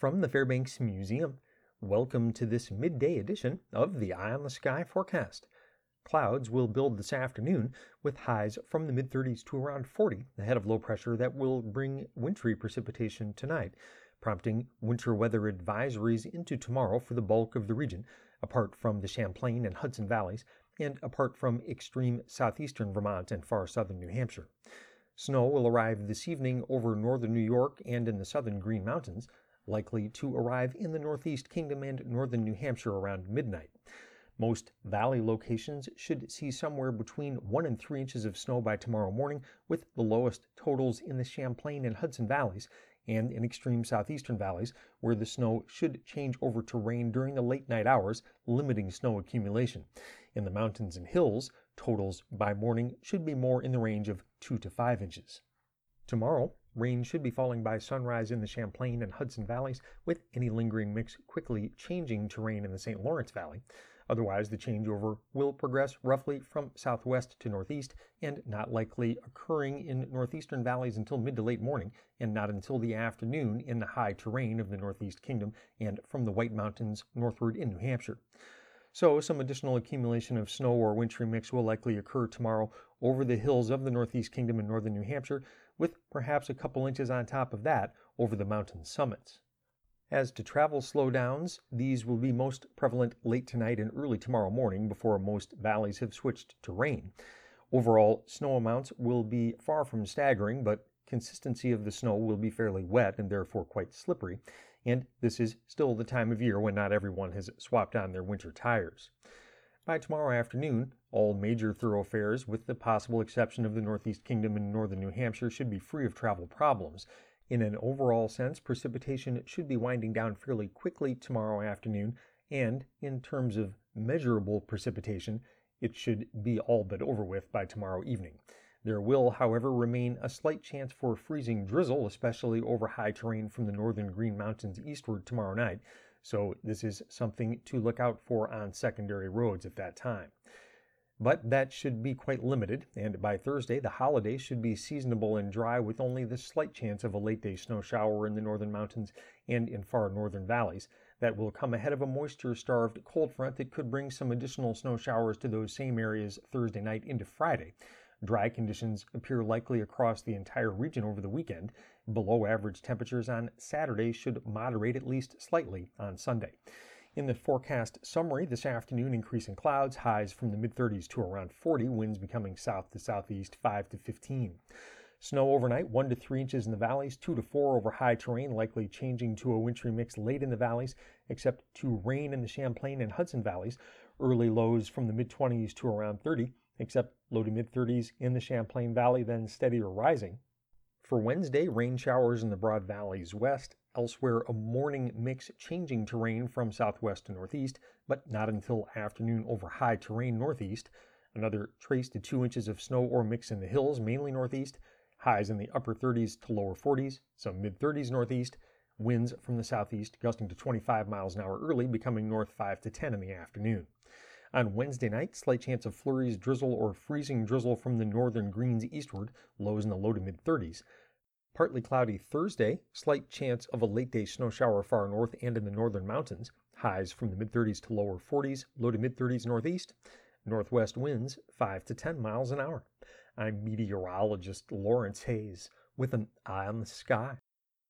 From the Fairbanks Museum, welcome to this midday edition of the Eye on the Sky forecast. Clouds will build this afternoon with highs from the mid 30s to around 40 ahead of low pressure that will bring wintry precipitation tonight, prompting winter weather advisories into tomorrow for the bulk of the region, apart from the Champlain and Hudson valleys, and apart from extreme southeastern Vermont and far southern New Hampshire. Snow will arrive this evening over northern New York and in the southern Green Mountains, likely to arrive in the northeast kingdom and northern New Hampshire around midnight. Most valley locations should see somewhere between 1 and 3 inches of snow by tomorrow morning, with the lowest totals in the Champlain and Hudson valleys and in extreme southeastern valleys, where the snow should change over to rain during the late night hours, limiting snow accumulation. In the mountains and hills, totals by morning should be more in the range of 2 to 5 inches. Tomorrow, rain should be falling by sunrise in the Champlain and Hudson valleys, with any lingering mix quickly changing to rain in the St. Lawrence Valley. Otherwise, the changeover will progress roughly from southwest to northeast and not likely occurring in northeastern valleys until mid to late morning and not until the afternoon in the high terrain of the Northeast Kingdom and from the White Mountains northward in New Hampshire. So, some additional accumulation of snow or wintry mix will likely occur tomorrow over the hills of the Northeast Kingdom and northern New Hampshire, with perhaps a couple inches on top of that over the mountain summits. As to travel slowdowns, these will be most prevalent late tonight and early tomorrow morning before most valleys have switched to rain. Overall, snow amounts will be far from staggering, but consistency of the snow will be fairly wet and therefore quite slippery. And this is still the time of year when not everyone has swapped on their winter tires. By tomorrow afternoon, all major thoroughfares, with the possible exception of the Northeast Kingdom and northern New Hampshire, should be free of travel problems. In an overall sense, precipitation should be winding down fairly quickly tomorrow afternoon, and in terms of measurable precipitation, it should be all but over with by tomorrow evening. There will, however, remain a slight chance for freezing drizzle, especially over high terrain from the northern Green Mountains eastward tomorrow night, so this is something to look out for on secondary roads at that time. But that should be quite limited, and by Thursday, the holiday should be seasonable and dry with only the slight chance of a late day snow shower in the northern mountains and in far northern valleys. That will come ahead of a moisture starved cold front that could bring some additional snow showers to those same areas Thursday night into Friday. Dry conditions appear likely across the entire region over the weekend. Below average temperatures on Saturday should moderate at least slightly on Sunday. In the forecast summary this afternoon, increasing clouds, highs from the mid 30s to around 40, winds becoming south to southeast 5 to 15. Snow overnight, 1 to 3 inches in the valleys, 2 to 4 over high terrain, likely changing to a wintry mix late in the valleys, except to rain in the Champlain and Hudson valleys. Early lows from the mid 20s to around 30, except low to mid 30s in the Champlain Valley, then steadier rising. For Wednesday, rain showers in the broad valleys west, Elsewhere, a morning mix changing terrain from southwest to northeast, but not until afternoon over high terrain northeast. Another trace to 2 inches of snow or mix in the hills, mainly northeast. Highs in the upper 30s to lower 40s, some mid 30s northeast. Winds from the southeast gusting to 25 miles an hour early, becoming north 5 to 10 in the afternoon. On Wednesday night, slight chance of flurries, drizzle, or freezing drizzle from the northern greens eastward, lows in the low to mid 30s. Partly cloudy Thursday, slight chance of a late day snow shower far north and in the northern mountains. Highs from the mid 30s to lower 40s, low to mid 30s northeast. Northwest winds 5 to 10 miles an hour. I'm meteorologist Lawrence Hayes with an eye on the sky.